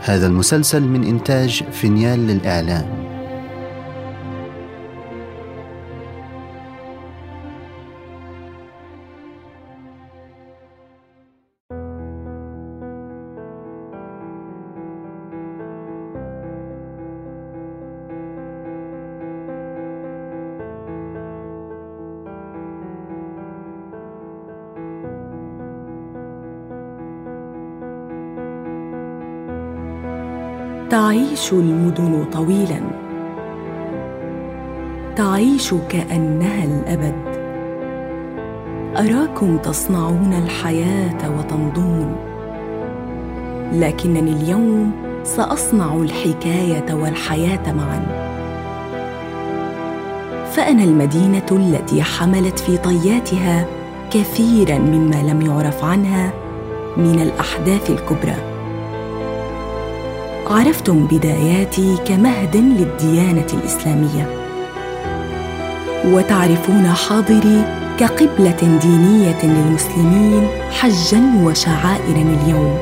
هذا المسلسل من إنتاج فينيال للإعلام. المدن طويلا. تعيش كأنها الأبد. أراكم تصنعون الحياة وتمضون لكنني اليوم سأصنع الحكاية والحياة معا. فأنا المدينة التي حملت في طياتها كثيرا مما لم يعرف عنها من الأحداث الكبرى. عرفتم بداياتي كمهد للديانة الإسلامية. وتعرفون حاضري كقبلة دينية للمسلمين حجا وشعائرا اليوم.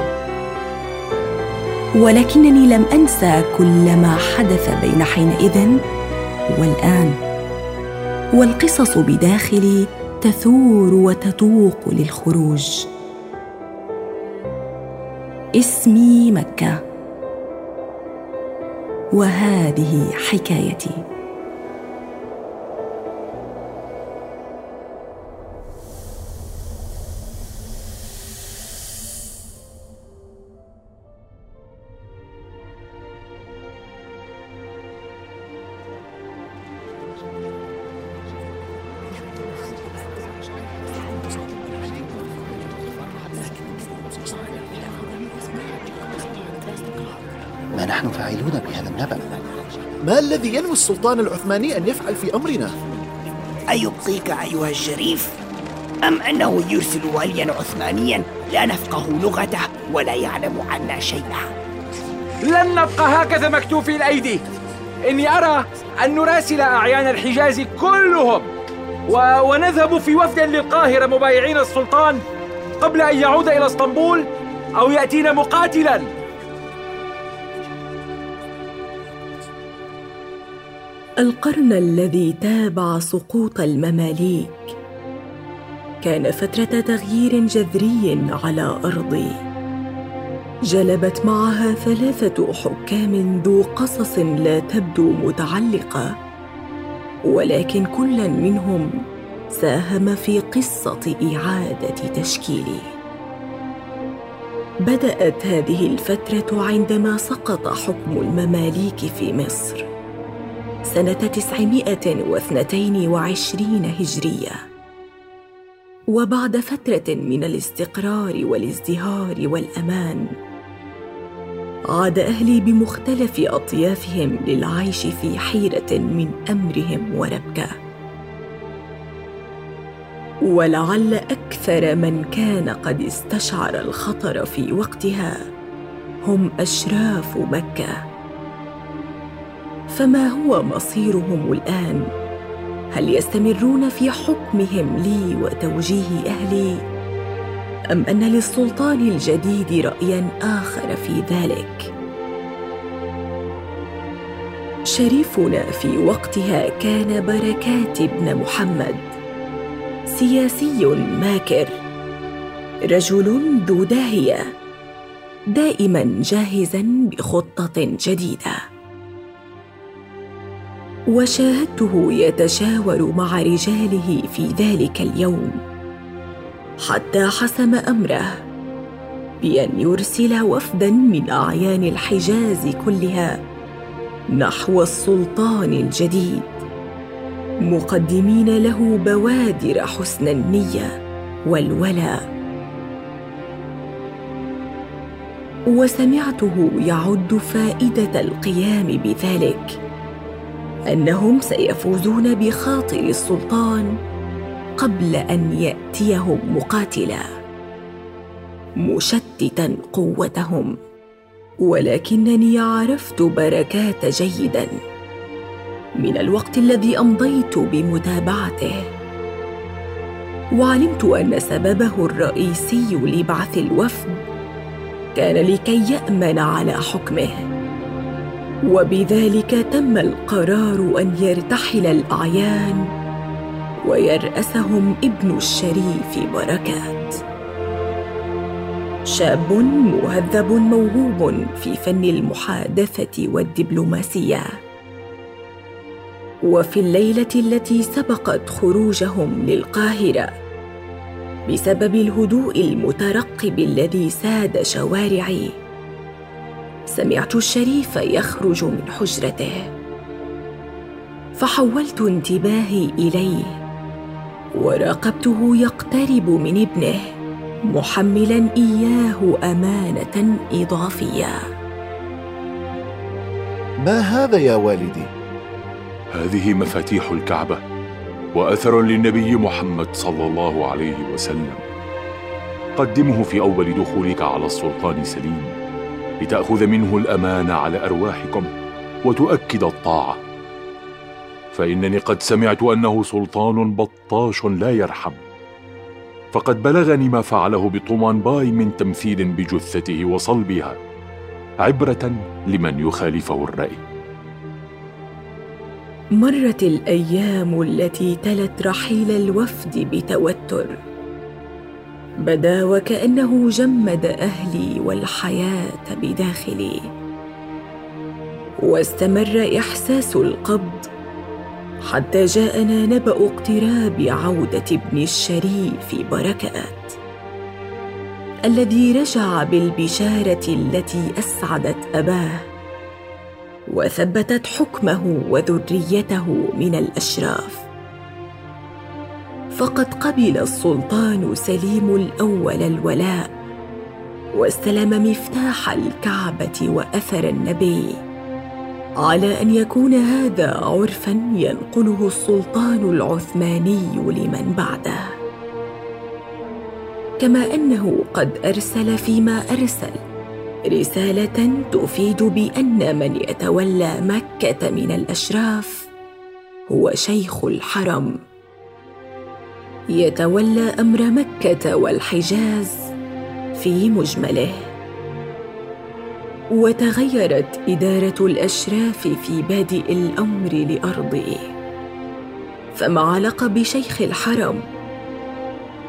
ولكنني لم أنسى كل ما حدث بين حينئذ والآن. والقصص بداخلي تثور وتتوق للخروج. اسمي مكة. وهذه حكايتي. ينوي السلطان العثماني أن يفعل في أمرنا؟ أيبقيك أيها الشريف؟ أم أنه يرسل واليا عثمانيا لا نفقه لغته ولا يعلم عنا شيئا لن نبقى هكذا مكتوفي الأيدي إني أرى أن نراسل أعيان الحجاز كلهم و... ونذهب في وفد للقاهرة مبايعين السلطان قبل أن يعود إلى إسطنبول أو يأتينا مقاتلاً القرن الذي تابع سقوط المماليك. كان فترة تغيير جذري على ارضي جلبت معها ثلاثة حكام ذو قصص لا تبدو متعلقة. ولكن كل منهم ساهم في قصة إعادة تشكيلي بدأت هذه الفترة عندما سقط حكم المماليك في مصر. سنة تسعمائة واثنتين وعشرين هجرية. وبعد فترة من الاستقرار والازدهار والأمان عاد أهلي بمختلف أطيافهم للعيش في حيرة من أمرهم وربكة. ولعل أكثر من كان قد استشعر الخطر في وقتها هم أشراف مكة. فما هو مصيرهم الآن؟ هل يستمرون في حكمهم لي وتوجيه أهلي؟ أم أن للسلطان الجديد رايا آخر في ذلك؟ شريفنا في وقتها كان بركات بن محمد سياسي ماكر رجل ذو داهية دائما جاهزا بخطة جديدة. وشاهدته يتشاور مع رجاله في ذلك اليوم حتى حسم أمره بأن يرسل وفدا من أعيان الحجاز كلها نحو السلطان الجديد مقدمين له بوادر حسن النية والولاء. وسمعته يعد فائدة القيام بذلك أنهم سيفوزون بخاطر السلطان قبل أن يأتيهم مقاتلا. مشتتا قوتهم ولكنني عرفت بركات جيدا. من الوقت الذي أمضيت بمتابعته وعلمت أن سببه الرئيسي لبعث الوفد كان لكي يأمن على حكمه. وبذلك تم القرار أن يرتحل الأعيان ويرأسهم ابن الشريف بركات. شاب مهذب موهوب في فن المحادثة والدبلوماسية. وفي الليلة التي سبقت خروجهم للقاهرة بسبب الهدوء المترقب الذي ساد شوارعي سمعت الشريف يخرج من حجرته. فحولت انتباهي إليه وراقبته يقترب من ابنه محملا إياه أمانة إضافية. ما هذا يا والدي؟ هذه مفاتيح الكعبة وأثر للنبي محمد صلى الله عليه وسلم. قدمه في أول دخولك على السلطان سليم. لتأخذ منه الأمان على أرواحكم وتؤكد الطاعة. فإنني قد سمعت أنه سلطان بطاش لا يرحم. فقد بلغني ما فعله بطومان باي من تمثيل بجثته وصلبها عبرة لمن يخالفه الرأي. مرت الأيام التي تلت رحيل الوفد بتوتر. بدا وكأنه جمد أهلي والحياة بداخلي. واستمر إحساس القبض حتى جاءنا نبأ اقتراب عودة ابن الشريف بركات الذي رجع بالبشارة التي أسعدت أباه وثبتت حكمه وذريته من الأشراف. فقد قبل السلطان سليم الأول الولاء واستلم مفتاح الكعبة وأثر النبي. على أن يكون هذا عرفا ينقله السلطان العثماني لمن بعده. كما أنه قد أرسل فيما أرسل رسالة تفيد بأن من يتولى مكة من الأشراف هو شيخ الحرم. يتولى أمر مكة والحجاز في مجمله. وتغيرت إدارة الأشراف في بادئ الأمر لأرضه. فمع لقب شيخ الحرم.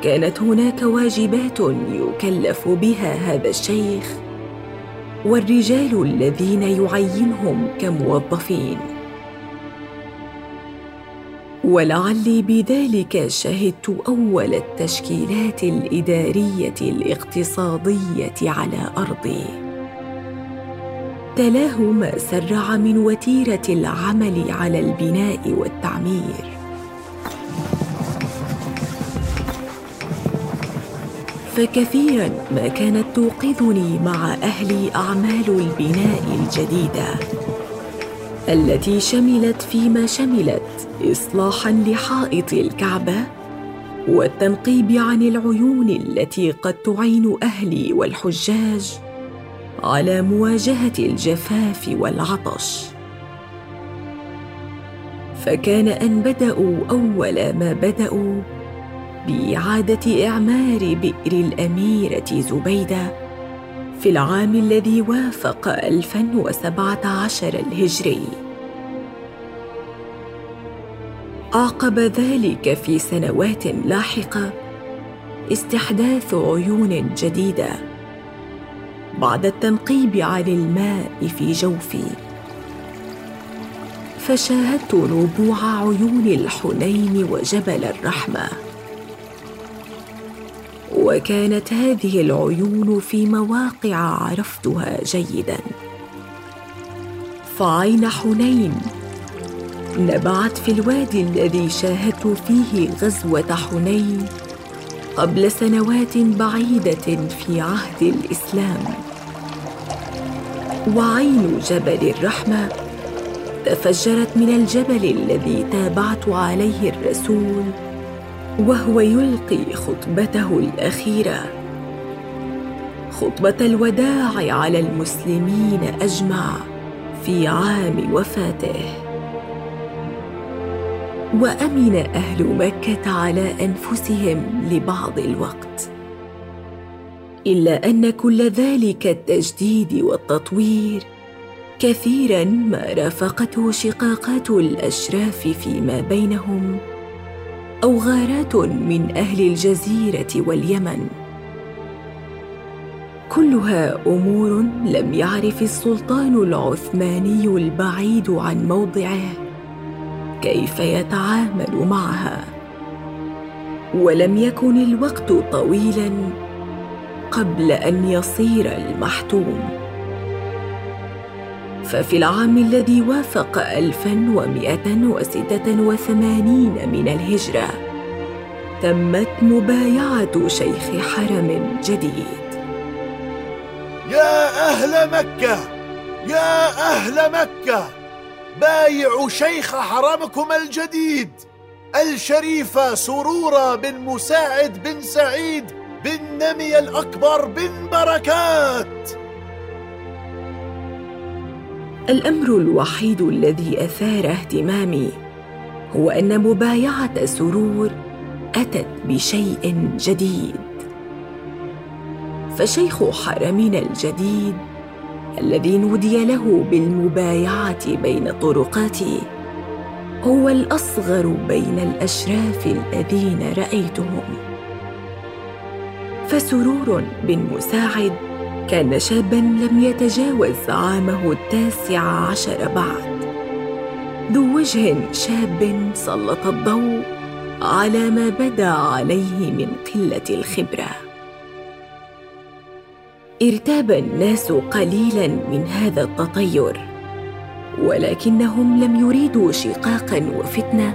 كانت هناك واجبات يكلف بها هذا الشيخ والرجال الذين يعينهم كموظفين. ولعلي بذلك شهدت أول التشكيلات الإدارية الاقتصادية على أرضي. تلاه ما سرع من وتيرة العمل على البناء والتعمير. فكثيرا ما كانت توقظني مع أهلي أعمال البناء الجديدة. التي شملت فيما شملت اصلاحا لحائط الكعبة والتنقيب عن العيون التي قد تعين أهلي والحجاج على مواجهة الجفاف والعطش. فكان أن بدأوا أول ما بدأوا بإعادة إعمار بئر الأميرة زبيدة في العام الذي وافق 1017 الهجري. أعقب ذلك في سنوات لاحقة استحداث عيون جديدة بعد التنقيب عن الماء في جوفي. فشاهدت نبوع عيون الحنين وجبل الرحمة. وكانت هذه العيون في مواقع عرفتها جيدا. فعين حنين نبعت في الوادي الذي شاهدت فيه غزوة حنين قبل سنوات بعيدة في عهد الإسلام. وعين جبل الرحمة تفجرت من الجبل الذي تابعت عليه الرسول وهو يلقي خطبته الأخيرة. خطبة الوداع على المسلمين أجمع في عام وفاته. وأمن أهل مكة على أنفسهم لبعض الوقت. إلا أن كل ذلك التجديد والتطوير كثيرا ما رافقته شقاقات الأشراف فيما بينهم. أو غارات من أهل الجزيرة واليمن. كلها أمور لم يعرف السلطان العثماني البعيد عن موضعه. كيف يتعامل معها؟ ولم يكن الوقت طويلا قبل أن يصير المحتوم. ففي العام الذي وافق 1186 من الهجرة تمت مبايعة شيخ حرم جديد. يا أهل مكة يا أهل مكة بايعوا شيخ حرمكم الجديد الشريف سرورة بن مساعد بن سعيد بن نمي الأكبر بن بركات. الأمر الوحيد الذي أثار اهتمامي هو أن مبايعة سرور أتت بشيء جديد. فشيخ حرمنا الجديد الذي نودي له بالمبايعة بين طرقاتي هو الأصغر بين الأشراف الذين رأيتهم. فسرور بن مساعد كان شابا لم يتجاوز عامه التاسع عشر بعد. ذو وجه شاب سلط الضوء على ما بدا عليه من قلة الخبرة. ارتاب الناس قليلا من هذا التطير ولكنهم لم يريدوا شقاقا وفتنة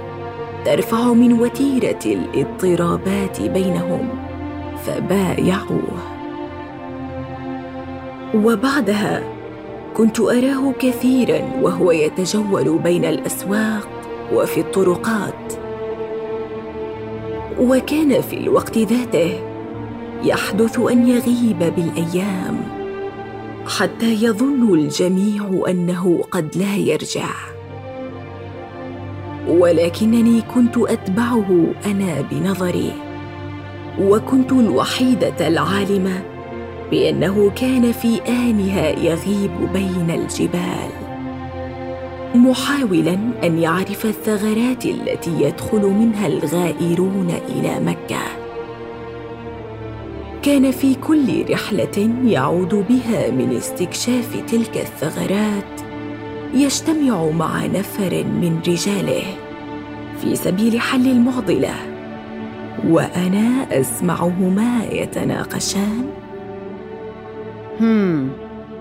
ترفع من وتيرة الاضطرابات بينهم فبايعوه. وبعدها كنت أراه كثيرا وهو يتجول بين الأسواق وفي الطرقات. وكان في الوقت ذاته يحدث أن يغيب بالأيام حتى يظن الجميع أنه قد لا يرجع. ولكنني كنت أتبعه أنا بنظري وكنت الوحيدة العالمة بأنه كان في آنها يغيب بين الجبال. محاولا أن يعرف الثغرات التي يدخل منها الغائرون إلى مكة. كان في كل رحلة يعود بها من استكشاف تلك الثغرات يجتمع مع نفر من رجاله في سبيل حل المعضلة. وأنا أسمعهما يتناقشان. هم.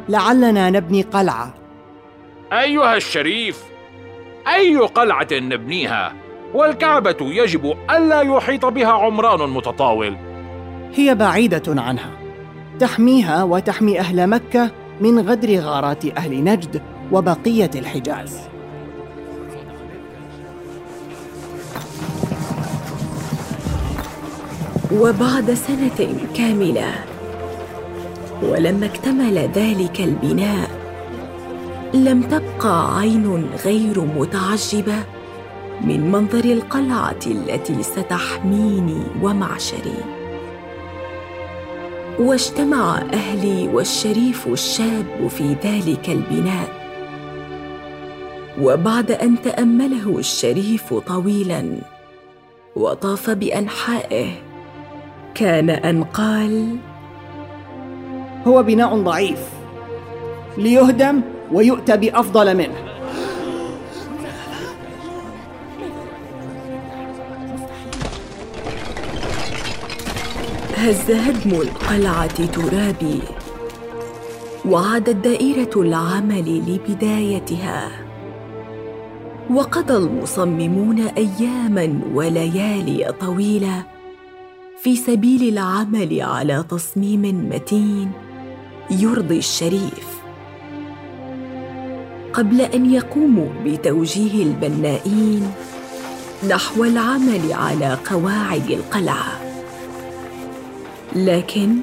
لعلنا نبني قلعة. أيها الشريف أي قلعة نبنيها؟ والكعبة يجب ألا يحيط بها عمران متطاول هي بعيدة عنها. تحميها وتحمي أهل مكة من غدر غارات أهل نجد وبقية الحجاز. وبعد سنة كاملة ولما اكتمل ذلك البناء. لم تبقى عين غير متعجبة من منظر القلعة التي ستحميني ومعشري. واجتمع أهلي والشريف الشاب في ذلك البناء. وبعد أن تأمله الشريف طويلا وطاف بأنحائه كان أن قال هو بناء ضعيف. ليهدم ويؤتى بأفضل منه. هز هدم القلعه ترابي. وعادت دائره العمل لبدايتها. وقضى المصممون أياما وليالي طويلة في سبيل العمل على تصميم متين يرضي الشريف. قبل أن يقوموا بتوجيه البنائين نحو العمل على قواعد القلعة. لكن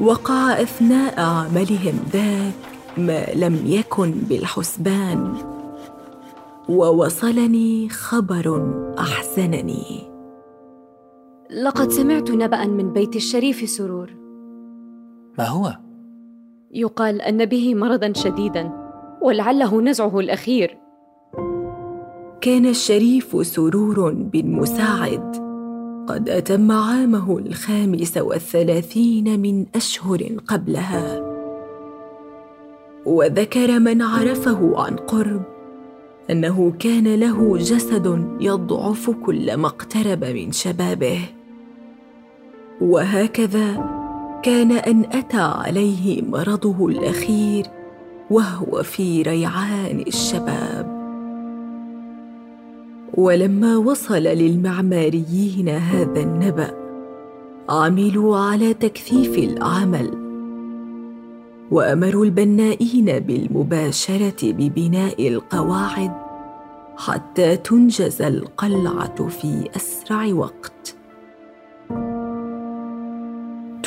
وقع أثناء عملهم ذاك ما لم يكن بالحسبان. ووصلني خبر احزنني لقد سمعت نبأ من بيت الشريف سرور. ما هو؟ يقال أن به مرضا شديدا ولعله نزعه الأخير. كان الشريف سرور بن مساعد قد أتم عامه الخامس والثلاثين من أشهر قبلها. وذكر من عرفه عن قرب أنه كان له جسد يضعف كلما اقترب من شبابه. وهكذا كان أن أتى عليه مرضه الأخير وهو في ريعان الشباب ولما وصل للمعماريين هذا النبأ عملوا على تكثيف العمل وأمروا البنائين بالمباشرة ببناء القواعد حتى تنجز القلعة في أسرع وقت.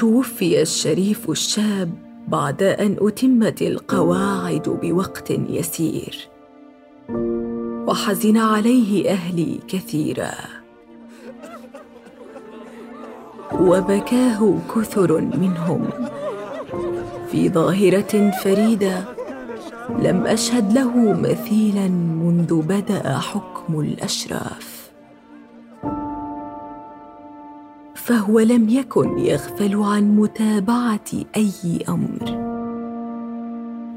توفي الشريف الشاب بعد أن أتمت القواعد بوقت يسير. وحزن عليه أهلي كثيرا. وبكاه كثر منهم. في ظاهرة فريدة لم أشهد له مثيلا منذ بدأ حكم الأشراف. فهو لم يكن يغفل عن متابعة أي أمر.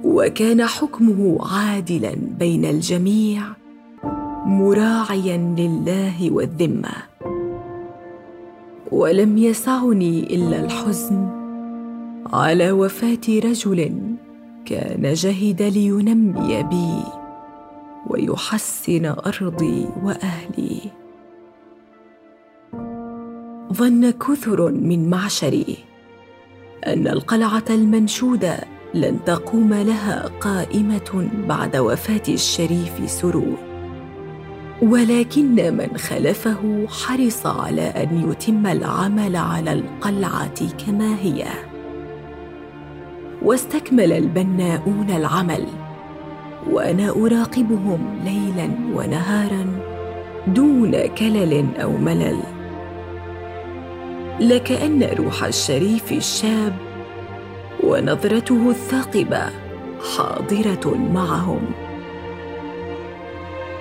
وكان حكمه عادلا بين الجميع مراعيا لله والذمة. ولم يسعني إلا الحزن. على وفاة رجل كان جهد لينمي بي ويحسن أرضي وأهلي. ظن كثر من معشري أن القلعة المنشودة لن تقوم لها قائمة بعد وفاة الشريف سرور ولكن من خلفه حرص على أن يتم العمل على القلعة كما هي. واستكمل البناؤون العمل وأنا أراقبهم ليلا ونهارا دون كلل أو ملل. لكأن روح الشريف الشاب ونظرته الثاقبة حاضرة معهم.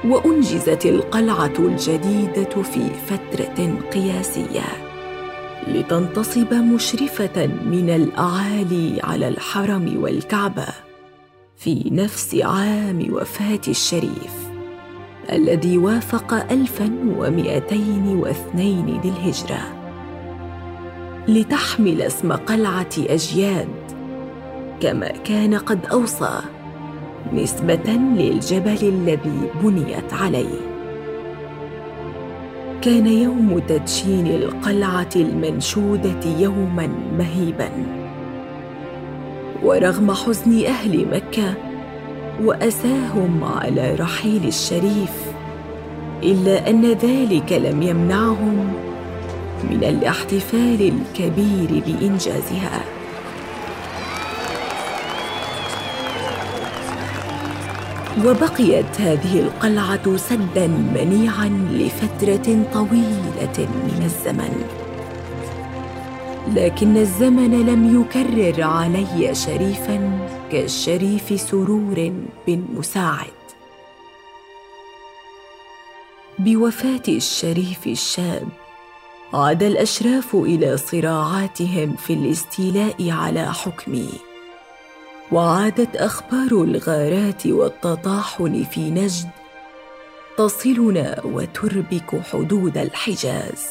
وأنجزت القلعة الجديدة في فترة قياسية لتنتصب مشرفة من الأعالي على الحرم والكعبة في نفس عام وفاة الشريف الذي وافق ألفا ومئتين واثنين للهجرة لتحمل اسم قلعة أجياد كما كان قد أوصى نسبة للجبل الذي بنيت عليه. كان يوم تدشين القلعة المنشودة يوما مهيبا. ورغم حزن أهل مكة وأساهم على رحيل الشريف إلا أن ذلك لم يمنعهم من الاحتفال الكبير بإنجازها. وبقيت هذه القلعة سدا منيعا لفترة طويلة من الزمن. لكن الزمن لم يكرر علي شريفا كالشريف سرور بن مساعد بوفاة الشريف الشاب عاد الأشراف إلى صراعاتهم في الاستيلاء على حكمي. وعادت أخبار الغارات والتطاحن في نجد تصلنا وتربك حدود الحجاز.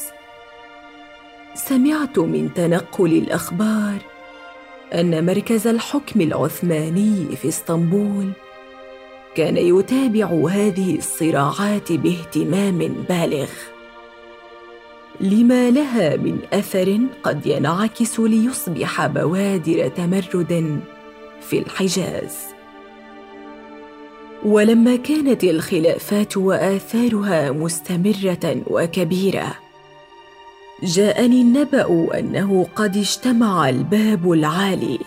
سمعت من تنقل الأخبار أن مركز الحكم العثماني في اسطنبول كان يتابع هذه الصراعات باهتمام بالغ. لما لها من أثر قد ينعكس ليصبح بوادر تمرد في الحجاز. ولما كانت الخلافات وآثارها مستمرة وكبيرة جاءني النبأ أنه قد اجتمع الباب العالي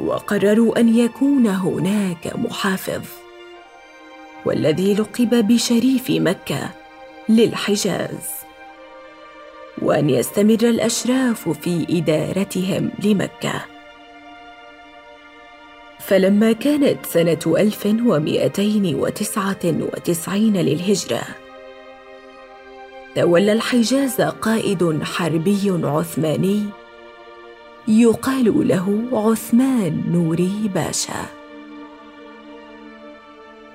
وقرروا أن يكون هناك محافظ والذي لقب بشريف مكة. للحجاز. وأن يستمر الأشراف في إدارتهم لمكة. فلما كانت سنة 1299 للهجرة تولى الحجاز قائد حربي عثماني يقال له عثمان نوري باشا.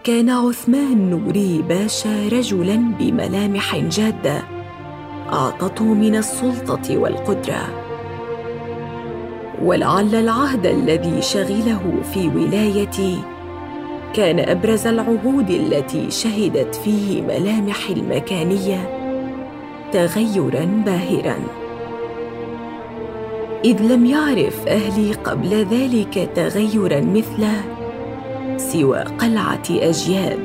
كان عثمان نوري باشا رجلا بملامح جادة أعطته من السلطة والقدرة. ولعل العهد الذي شغله في ولايتي كان أبرز العهود التي شهدت فيه ملامح المكانية تغيرا باهرا. إذ لم يعرف أهلي قبل ذلك تغيرا مثله سوى قلعه أجياد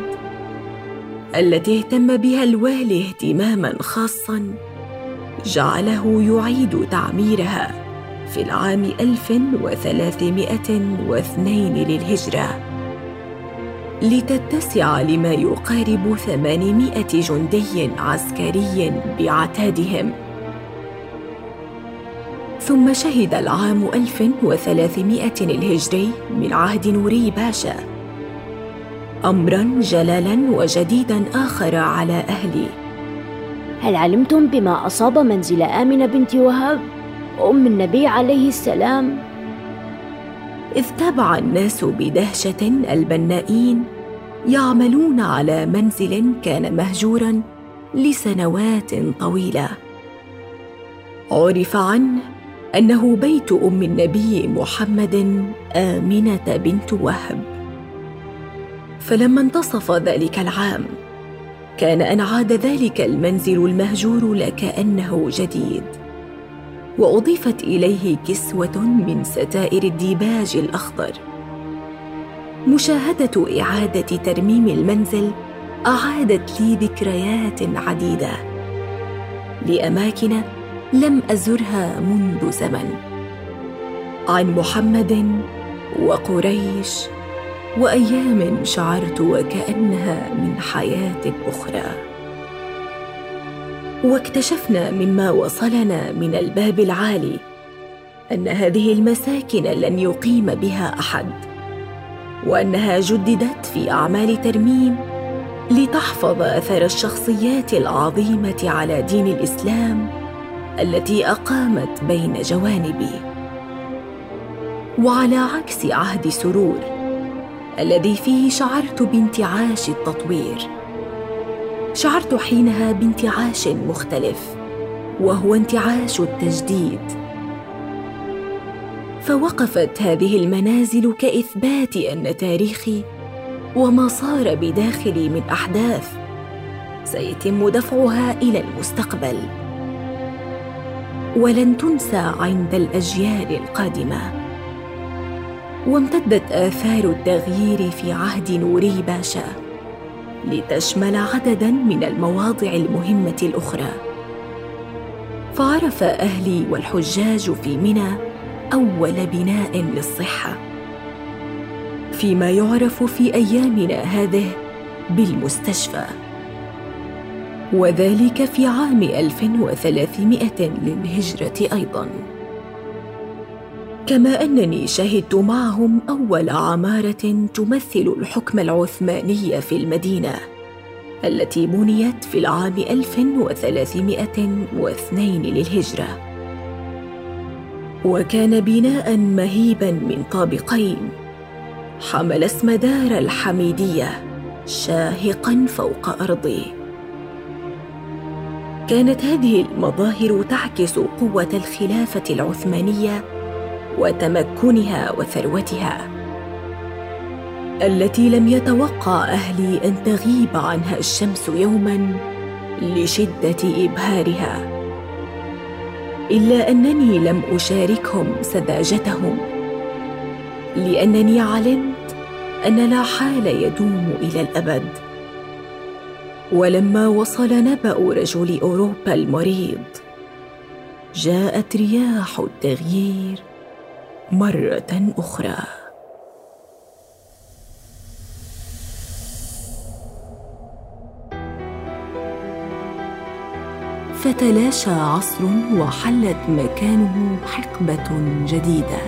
التي اهتم بها الوالي اهتماما خاصا جعله يعيد تعميرها في العام 1302 للهجرة. لتتسع لما يقارب 800 جندي عسكري بعتادهم. ثم شهد العام 1300 الهجري من عهد نوري باشا. أمرا جلالا وجديدا آخر على أهلي. هل علمتم بما أصاب منزل آمنة بنت وهب أم النبي عليه السلام؟ إذ تابع الناس بدهشة البنائين يعملون على منزل كان مهجورا لسنوات طويلة. عرف عنه أنه بيت أم النبي محمد آمنة بنت وهب. فلما انتصف ذلك العام كان أن عاد ذلك المنزل المهجور لكأنه جديد وأضيفت إليه كسوة من ستائر الديباج الأخضر. مشاهدة إعادة ترميم المنزل أعادت لي ذكريات عديدة لأماكن لم أزرها منذ زمن. عن محمد وقريش وأيام شعرت وكأنها من حياة أخرى. واكتشفنا مما وصلنا من الباب العالي أن هذه المساكن لن يقيم بها أحد وأنها جددت في أعمال ترميم لتحفظ أثر الشخصيات العظيمة على دين الإسلام التي أقامت بين جوانبي. وعلى عكس عهد سرور الذي فيه شعرت بانتعاش التطوير. شعرت حينها بانتعاش مختلف وهو انتعاش التجديد. فوقفت هذه المنازل كإثبات أن تاريخي وما صار بداخلي من أحداث سيتم دفعها إلى المستقبل. ولن تنسى عند الأجيال القادمة. وامتدت آثار التغيير في عهد نوري باشا لتشمل عددا من المواضع المهمة الأخرى. فعرف أهلي والحجاج في منى أول بناء للصحة. فيما يعرف في أيامنا هذه بالمستشفى. وذلك في عام 1300 للهجرة أيضاً. كما أنني شهدت معهم أول عمارة تمثل الحكم العثماني في المدينة التي بنيت في العام 1302 للهجرة. وكان بناء مهيبا من طابقين. حمل اسم دار الحميدية شاهقا فوق أرضي. كانت هذه المظاهر تعكس قوة الخلافة العثمانية وتمكنها وثروتها التي لم يتوقع أهلي أن تغيب عنها الشمس يوما لشدة إبهارها إلا أنني لم أشاركهم سذاجتهم لأنني علمت أن لا حال يدوم إلى الأبد. ولما وصل نبأ رجل أوروبا المريض جاءت رياح التغيير مرة أخرى. فتلاشى عصر وحلت مكانه حقبة جديدة.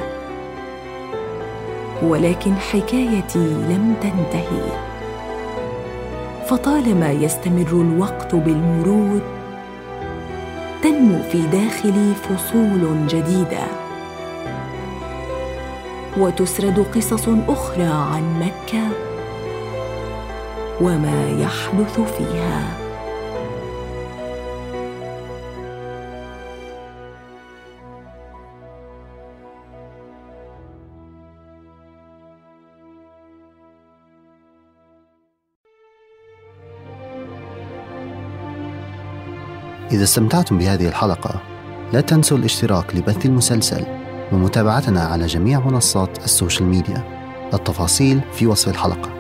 ولكن حكايتي لم تنتهي. فطالما يستمر الوقت بالمرور تنمو في داخلي فصول جديدة. وتسرد قصص أخرى عن مكة وما يحدث فيها. إذا استمتعتم بهذه الحلقة لا تنسوا الاشتراك لبث المسلسل. ومتابعتنا على جميع منصات السوشيال ميديا. التفاصيل في وصف الحلقة.